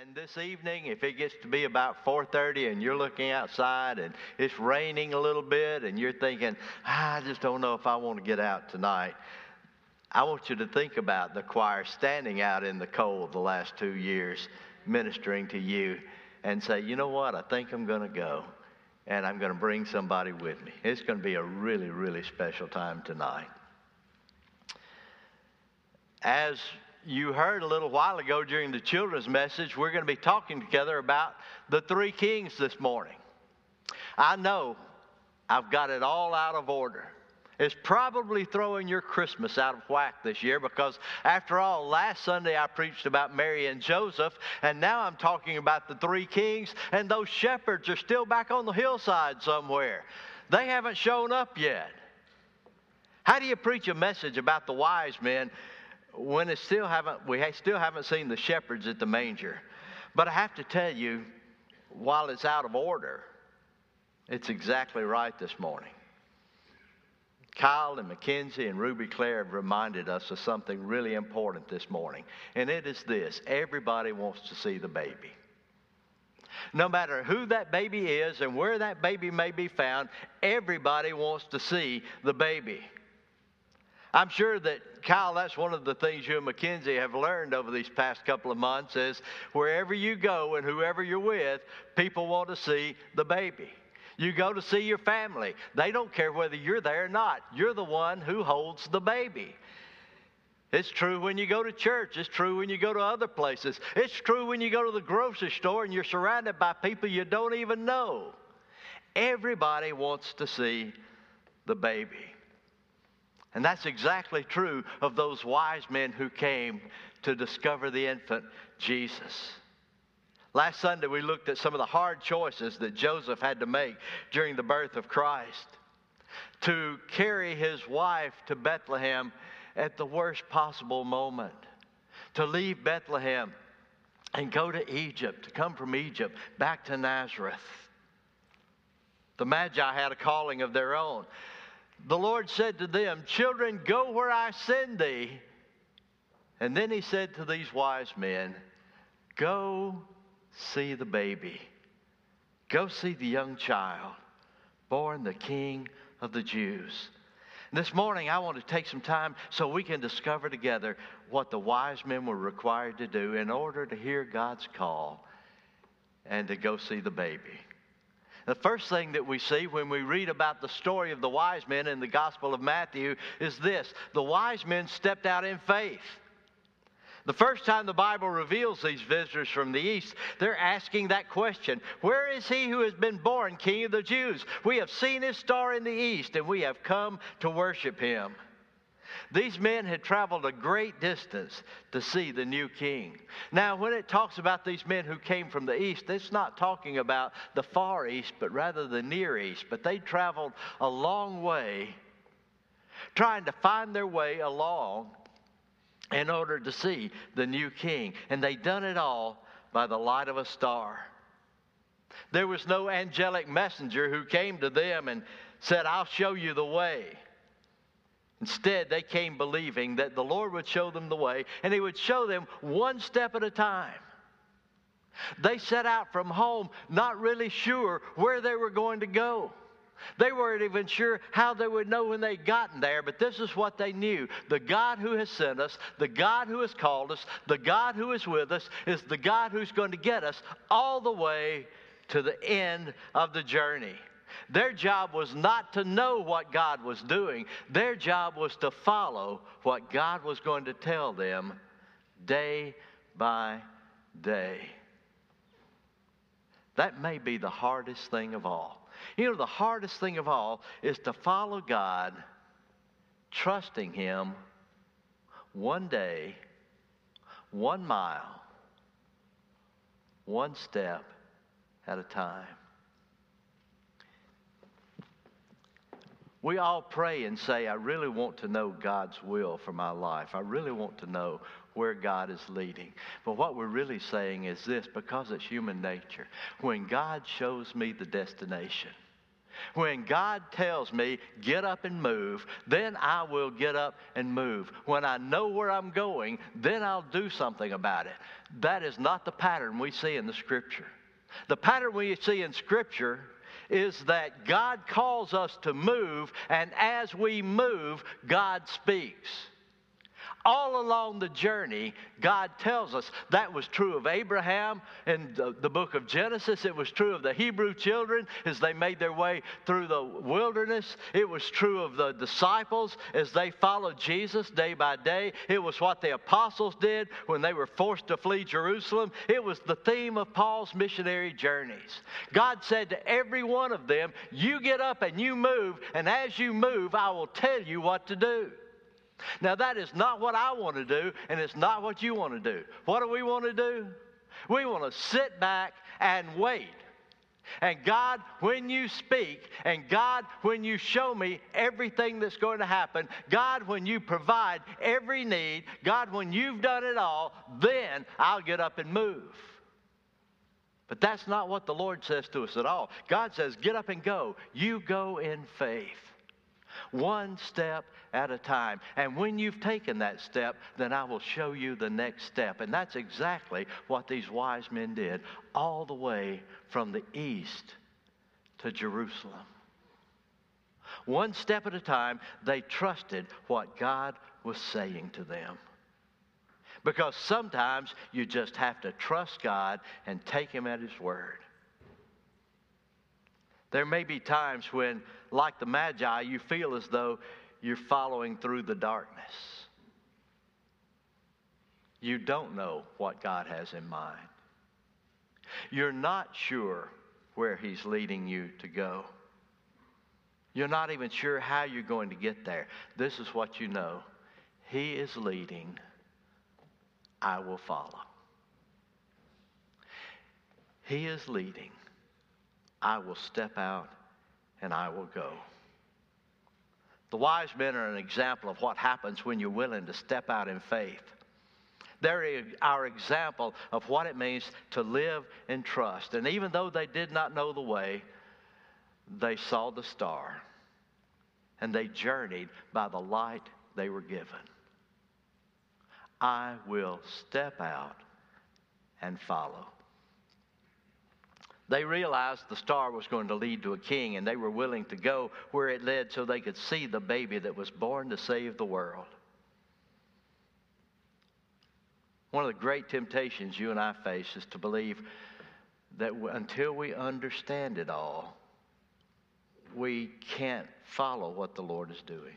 And this evening, if it gets to be about 4:30 and you're looking outside and it's raining a little bit and you're thinking, ah, I just don't know if I want to get out tonight. I want you to think about the choir standing out in the cold the last two years ministering to you and say, you know what, I think I'm going to go and I'm going to bring somebody with me. It's going to be a really, really special time tonight. As you heard a little while ago during the children's message, we're going to be talking together about the three kings this morning. I know I've got it all out of order. It's probably throwing your Christmas out of whack this year because, after all, last Sunday I preached about Mary and Joseph, and now I'm talking about the three kings, and those shepherds are still back on the hillside somewhere. They haven't shown up yet. How do you preach a message about the wise men when it still haven't, we still haven't seen the shepherds at the manger. But I have to tell you, while it's out of order, it's exactly right this morning. Kyle and Mackenzie and Ruby Claire have reminded us of something really important this morning, and it is this everybody wants to see the baby. No matter who that baby is and where that baby may be found, everybody wants to see the baby. I'm sure that, Kyle, that's one of the things you and Mackenzie have learned over these past couple of months is wherever you go and whoever you're with, people want to see the baby. You go to see your family. They don't care whether you're there or not. You're the one who holds the baby. It's true when you go to church. It's true when you go to other places. It's true when you go to the grocery store and you're surrounded by people you don't even know. Everybody wants to see the baby. And that's exactly true of those wise men who came to discover the infant Jesus. Last Sunday, we looked at some of the hard choices that Joseph had to make during the birth of Christ. To carry his wife to Bethlehem at the worst possible moment, to leave Bethlehem and go to Egypt, to come from Egypt back to Nazareth. The Magi had a calling of their own the Lord said to them, Children, go where I send thee. And then he said to these wise men, Go see the baby. Go see the young child, born the King of the Jews. This morning, I want to take some time so we can discover together what the wise men were required to do in order to hear God's call and to go see the baby. The first thing that we see when we read about the story of the wise men in the Gospel of Matthew is this the wise men stepped out in faith. The first time the Bible reveals these visitors from the east, they're asking that question Where is he who has been born King of the Jews? We have seen his star in the east, and we have come to worship him. These men had traveled a great distance to see the new king. Now, when it talks about these men who came from the east, it's not talking about the far east, but rather the near east. But they traveled a long way trying to find their way along in order to see the new king. And they done it all by the light of a star. There was no angelic messenger who came to them and said, I'll show you the way. Instead, they came believing that the Lord would show them the way and He would show them one step at a time. They set out from home not really sure where they were going to go. They weren't even sure how they would know when they'd gotten there, but this is what they knew. The God who has sent us, the God who has called us, the God who is with us, is the God who's going to get us all the way to the end of the journey. Their job was not to know what God was doing, their job was to follow what God was going to tell them day by day. That may be the hardest thing of all. You know, the hardest thing of all is to follow God, trusting Him one day, one mile, one step at a time. We all pray and say, I really want to know God's will for my life. I really want to know where God is leading. But what we're really saying is this because it's human nature. When God shows me the destination, When God tells me, get up and move, then I will get up and move. When I know where I'm going, then I'll do something about it. That is not the pattern we see in the Scripture. The pattern we see in Scripture is that God calls us to move, and as we move, God speaks all along the journey, God tells us that was true of Abraham in the, the, book of Genesis. It was true of the Hebrew children as they made their way through the wilderness. It was true of the disciples as they followed Jesus day by day. It was what the apostles did when they were forced to flee Jerusalem. It was the theme of Paul's missionary journeys. God said to every one of them, You get up and you move, and as you move, I will tell you what to do. Now, that is not what I want to do, and it's not what you want to do. What do we want to do? We want to sit back and wait. And God, when you speak, and God, when you show me everything that's going to happen, God, when you provide every need, God, when you've done it all, then I'll get up and move. But that's not what the Lord says to us at all. God says, get up and go. You go in faith. One step at a time. And when you've taken that step, then I will show you the next step. And that's exactly what these wise men did, all the way from the east to Jerusalem. One step at a time, they trusted what God was saying to them. Because sometimes you just have to trust God and take Him at His word. There may be times when, like the Magi, you feel as though you're following through the darkness. You don't know what God has in mind. You're not sure where He's leading you to go. You're not even sure how you're going to get there. This is what you know He is leading, I will follow. He is leading, I will step out and I will go. The wise men are an example of what happens when you're willing to step out in faith. They're our example of what it means to live in trust. And even though they did not know the way, they saw the star and they journeyed by the light they were given. I will step out and follow. They realized the star was going to lead to a king, and they were willing to go where it led so they could see the baby that was born to save the world. One of the great temptations you and I face is to believe that until we understand it all, we can't follow what the Lord is doing.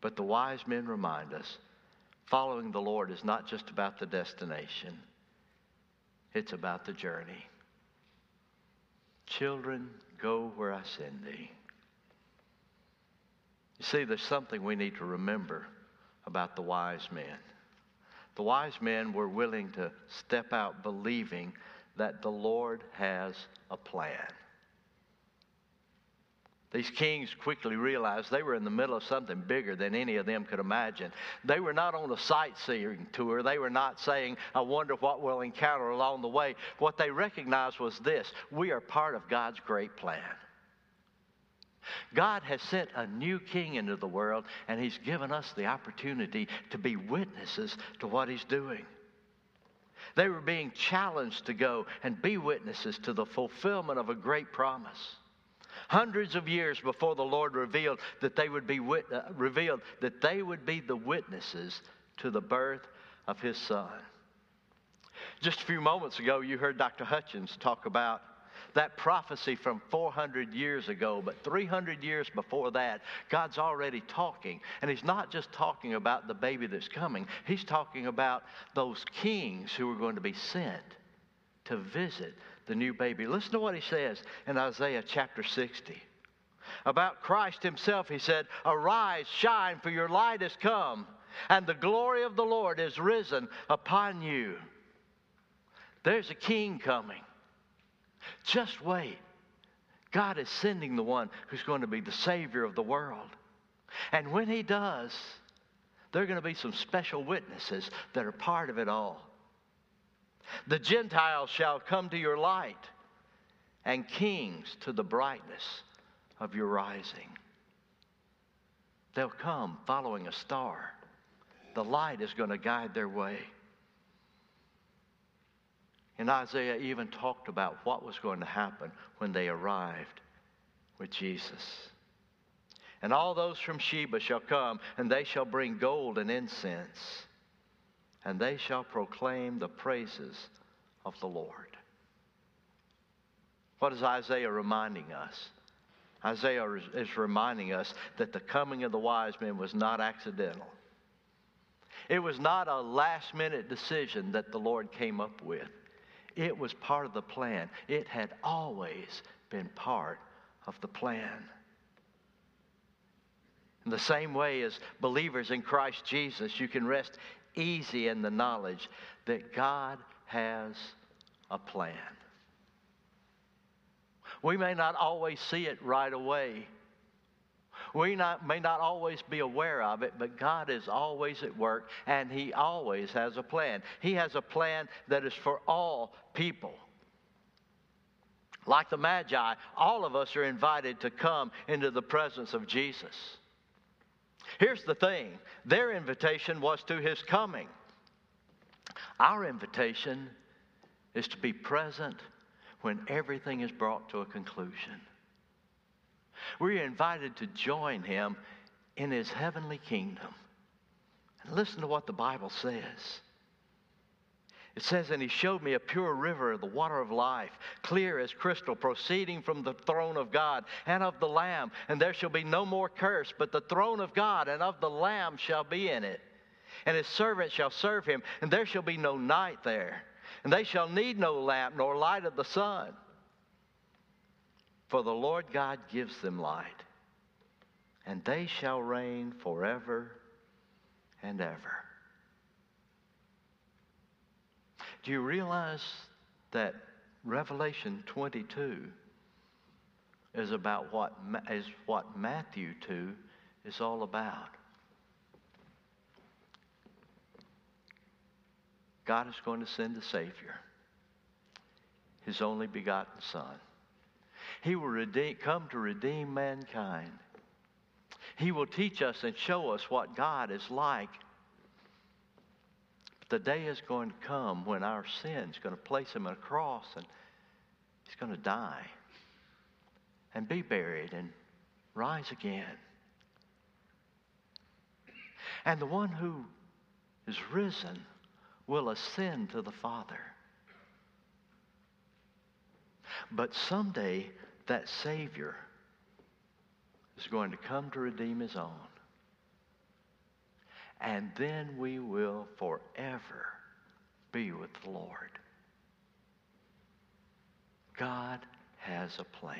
But the wise men remind us following the Lord is not just about the destination, it's about the journey. Children, go where I send thee. You see, there's something we need to remember about the wise men. The wise men were willing to step out believing that the Lord has a plan. These kings quickly realized they were in the middle of something bigger than any of them could imagine. They were not on a sightseeing tour. They were not saying, I wonder what we'll encounter along the way. What they recognized was this we are part of God's great plan. God has sent a new king into the world, and he's given us the opportunity to be witnesses to what he's doing. They were being challenged to go and be witnesses to the fulfillment of a great promise hundreds of years before the Lord revealed that they would be wit- uh, revealed that they would be the witnesses to the birth of his son. Just a few moments ago, you heard Dr. Hutchins talk about that prophecy from 400 years ago, but 300 years before that, God's already talking. And He's not just talking about the baby that's coming, He's talking about those kings who are going to be sent to visit the new baby. Listen to what he says in Isaiah chapter 60. About Christ himself, he said, Arise, shine, for your light has come, and the glory of the Lord is risen upon you. There's a king coming. Just wait. God is sending the one who's going to be the Savior of the world. And when he does, there are going to be some special witnesses that are part of it all. The Gentiles shall come to your light, and kings to the brightness of your rising. They'll come following a star. The light is going to guide their way. And Isaiah even talked about what was going to happen when they arrived with Jesus. And all those from Sheba shall come, and they shall bring gold and incense, and they shall proclaim the praises of the Lord. What is Isaiah reminding us? Isaiah is reminding us that the coming of the wise men was not accidental. It was not a last minute decision that the Lord came up with. It was part of the plan. It had always been part of the plan. In the same way as believers in Christ Jesus, you can rest easy in the knowledge that God has a plan. We may not always see it right away. We not, may not always be aware of it, but God is always at work and He always has a plan. He has a plan that is for all people. Like the Magi, all of us are invited to come into the presence of Jesus. Here's the thing their invitation was to His coming, our invitation is to be present when everything is brought to a conclusion. We're invited to join him in his heavenly kingdom. And listen to what the Bible says. It says, And he showed me a pure river the water of life, clear as crystal, proceeding from the throne of God and of the Lamb. And there shall be no more curse, but the throne of God and of the Lamb shall be in it. And his servants shall serve him, and there shall be no night there. And they shall need no lamp nor light of the sun for the Lord God gives them light, and they shall reign forever and ever. Do you realize that Revelation 22 is about what is what Matthew 2 is all about? God is going to send a Savior, His only begotten Son. He will redeem, come to redeem mankind. He will teach us and show us what God is like. The day is going to come when our sin is going to place him on a cross and he's going to die and be buried and rise again. And the one who is risen will ascend to the Father. But someday that Savior is going to come to redeem his own. And then we will forever be with the Lord. God has a plan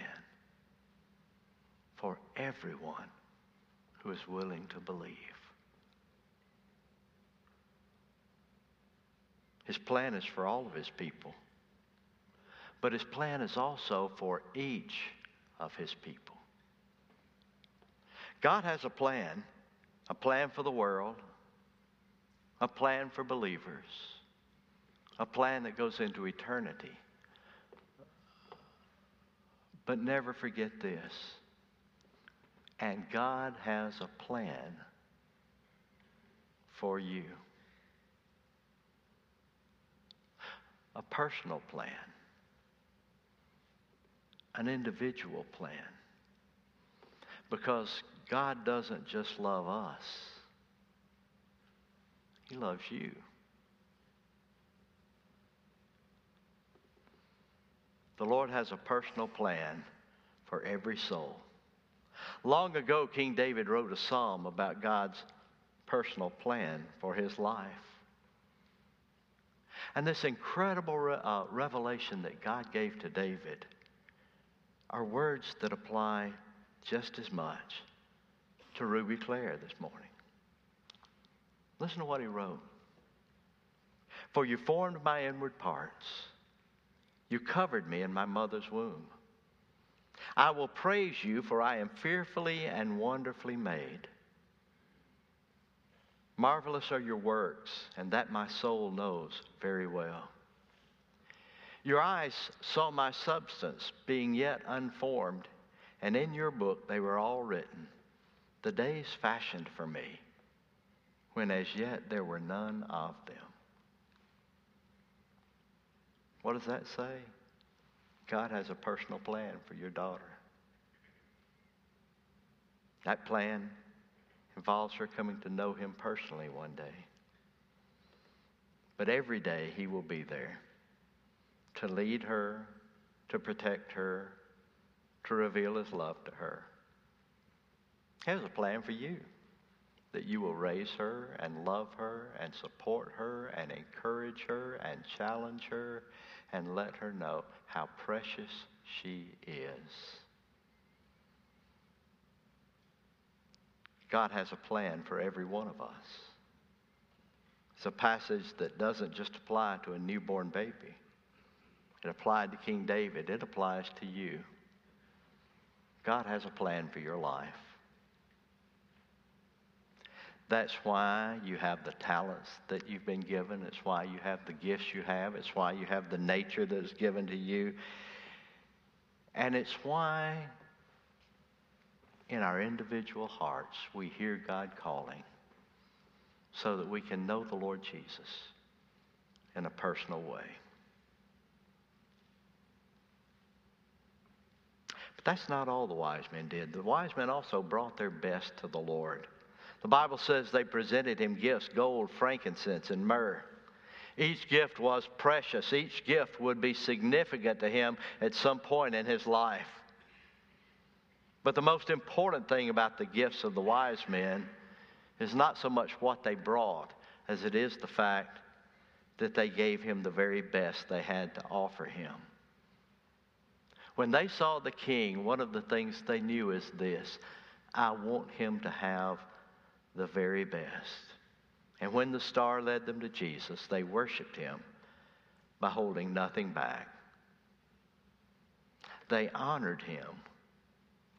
for everyone who is willing to believe. His plan is for all of his people. But his plan is also for each of his people. God has a plan, a plan for the world, a plan for believers, a plan that goes into eternity. But never forget this. And God has a plan for you. A personal plan an individual plan. Because God doesn't just love us, He loves you. The Lord has a personal plan for every soul. Long ago, King David wrote a psalm about God's personal plan for his life. And this incredible re- uh, revelation that God gave to David are words that apply just as much to Ruby Claire this morning. Listen to what he wrote. For you formed my inward parts, you covered me in my mother's womb. I will praise you, for I am fearfully and wonderfully made. Marvelous are your works, and that my soul knows very well. Your eyes saw my substance being yet unformed, and in your book they were all written, the days fashioned for me, when as yet there were none of them. What does that say? God has a personal plan for your daughter. That plan involves her coming to know Him personally one day. But every day He will be there to lead her, to protect her, to reveal His love to her. He has a plan for you that you will raise her and love her and support her and encourage her and challenge her and let her know how precious she is. God has a plan for every one of us. It's a passage that doesn't just apply to a newborn baby. It applied to King David. It applies to you. God has a plan for your life. That's why you have the talents that you've been given. It's why you have the gifts you have. It's why you have the nature that is given to you. And it's why in our individual hearts we hear God calling so that we can know the Lord Jesus in a personal way. But that's not all the wise men did. The wise men also brought their best to the Lord. The Bible says they presented him gifts gold, frankincense, and myrrh. Each gift was precious. Each gift would be significant to him at some point in his life. But the most important thing about the gifts of the wise men is not so much what they brought as it is the fact that they gave him the very best they had to offer him. When they saw the king, one of the things they knew is this I want him to have the very best. And when the star led them to Jesus, they worshiped him by holding nothing back. They honored him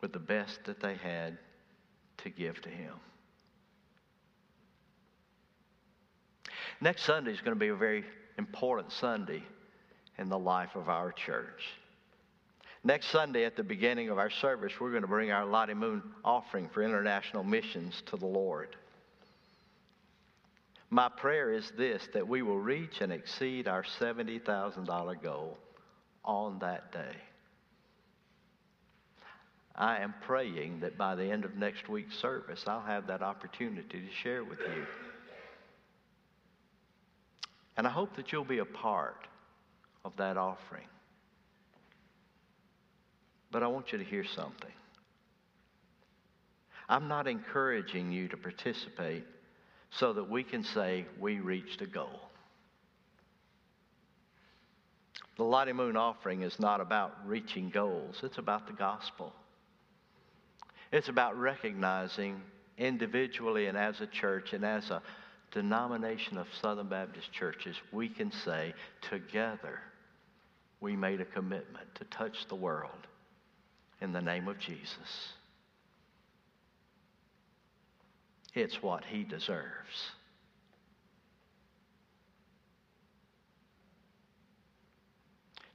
with the best that they had to give to him. Next Sunday is going to be a very important Sunday in the life of our church. Next Sunday, at the beginning of our service, we're going to bring our Lottie Moon offering for international missions to the Lord. My prayer is this that we will reach and exceed our $70,000 goal on that day. I am praying that by the end of next week's service, I'll have that opportunity to share with you. And I hope that you'll be a part of that offering. But I want you to hear something. I'm not encouraging you to participate so that we can say we reached a goal. The Lottie Moon offering is not about reaching goals, it's about the gospel. It's about recognizing individually and as a church and as a denomination of Southern Baptist churches, we can say together we made a commitment to touch the world in the name of Jesus. It's what he deserves.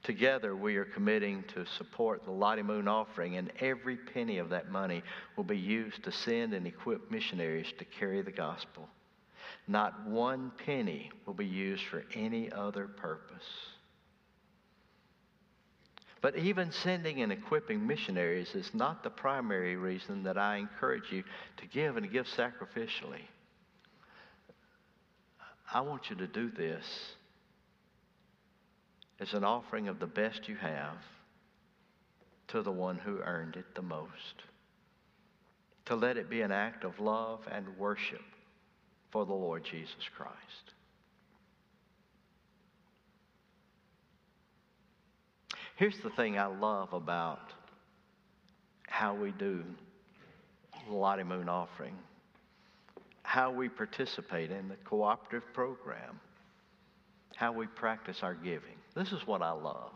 Together, we are committing to support the Lottie Moon offering, and every penny of that money will be used to send and equip missionaries to carry the gospel. Not one penny will be used for any other purpose. But even sending and equipping missionaries is not the primary reason that I encourage you to give and give sacrificially. I want you to do this as an offering of the best you have to the one who earned it the most. To let it be an act of love and worship for the Lord Jesus Christ. Here's the thing I love about how we do the Lottie Moon offering, how we participate in the cooperative program, how we practice our giving. This is what I love.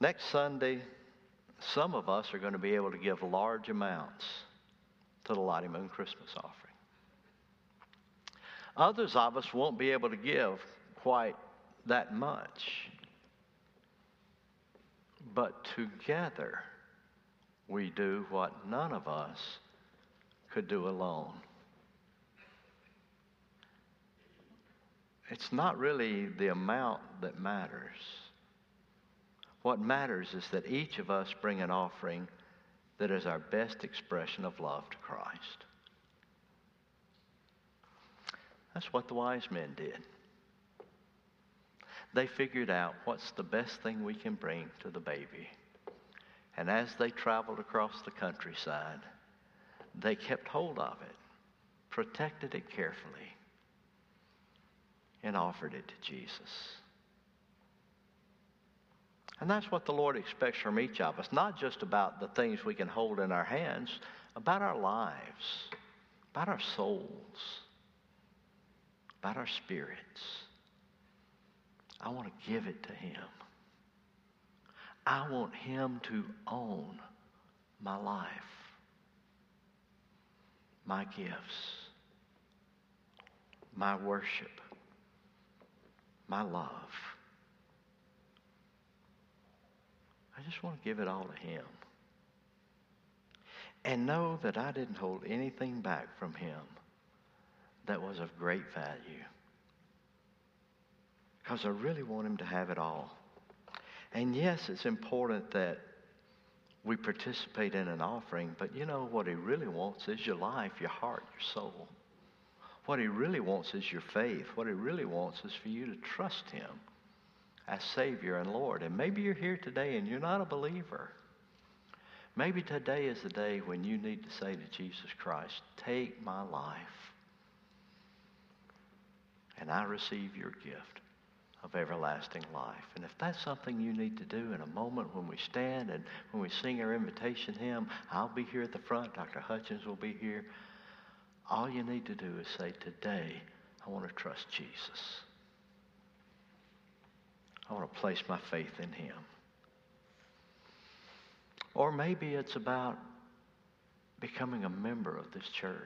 Next Sunday, some of us are going to be able to give large amounts to the Lottie Moon Christmas offering. Others of us won't be able to give quite that much. But together, we do what none of us could do alone. It's not really the amount that matters. What matters is that each of us bring an offering that is our best expression of love to Christ. That's what the wise men did. They figured out what's the best thing we can bring to the baby. And as they traveled across the countryside, they kept hold of it, protected it carefully, and offered it to Jesus. And that's what the Lord expects from each of us, not just about the things we can hold in our hands, about our lives, about our souls, about our spirits. I want to give it to Him. I want Him to own my life, my gifts, my worship, my love. I just want to give it all to Him. And know that I didn't hold anything back from Him that was of great value. Because I really want Him to have it all. And yes, it's important that we participate in an offering, but you know what He really wants is your life, your heart, your soul. What He really wants is your faith. What He really wants is for you to trust Him as Savior and Lord. And maybe you're here today and you're not a believer. Maybe today is the day when you need to say to Jesus Christ, Take my life, and I receive your gift of everlasting life. And if that's something you need to do in a moment when we stand and when we sing our invitation hymn, I'll be here at the front. Dr. Hutchins will be here. All you need to do is say, Today, I want to trust Jesus. I want to place my faith in Him. Or maybe it's about becoming a member of this church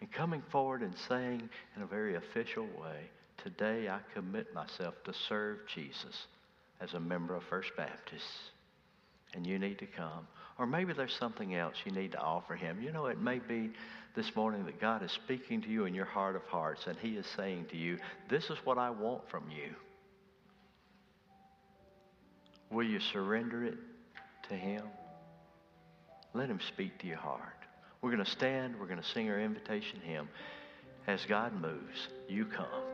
and coming forward and saying in a very official way, Today I commit myself to serve Jesus as a member of First Baptist. And you need to come. Or maybe there's something else you need to offer him. You know, it may be this morning that God is speaking to you in your heart of hearts and he is saying to you, This is what I want from you. Will you surrender it to him? Let him speak to your heart. We're going to stand. We're going to sing our invitation hymn. As God moves, you come.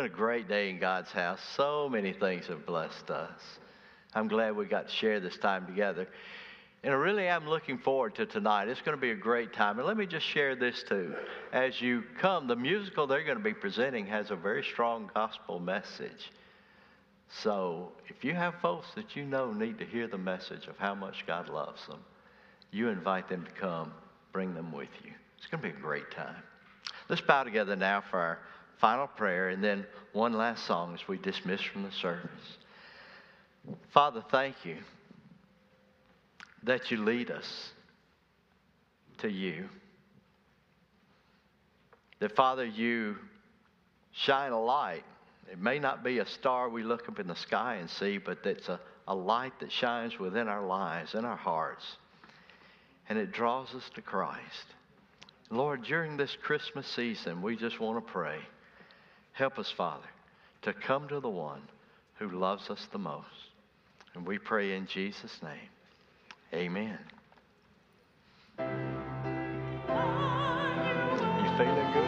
Been a great day in God's house. So many things have blessed us. I'm glad we got to share this time together. And I really am looking forward to tonight. It's going to be a great time. And let me just share this too. As you come, the musical they're going to be presenting has a very strong gospel message. So if you have folks that you know need to hear the message of how much God loves them, you invite them to come, bring them with you. It's going to be a great time. Let's bow together now for our final prayer and then one last song as we dismiss from the service. Father, thank you that you lead us to you. That, Father, you shine a light. It may not be a star we look up in the sky and see, but it's a, a light that shines within our lives, in our hearts, and it draws us to Christ. Lord, during this Christmas season, we just want to pray. Help us, Father, to come to the one who loves us the most. And we pray in Jesus' name. Amen. You feeling good?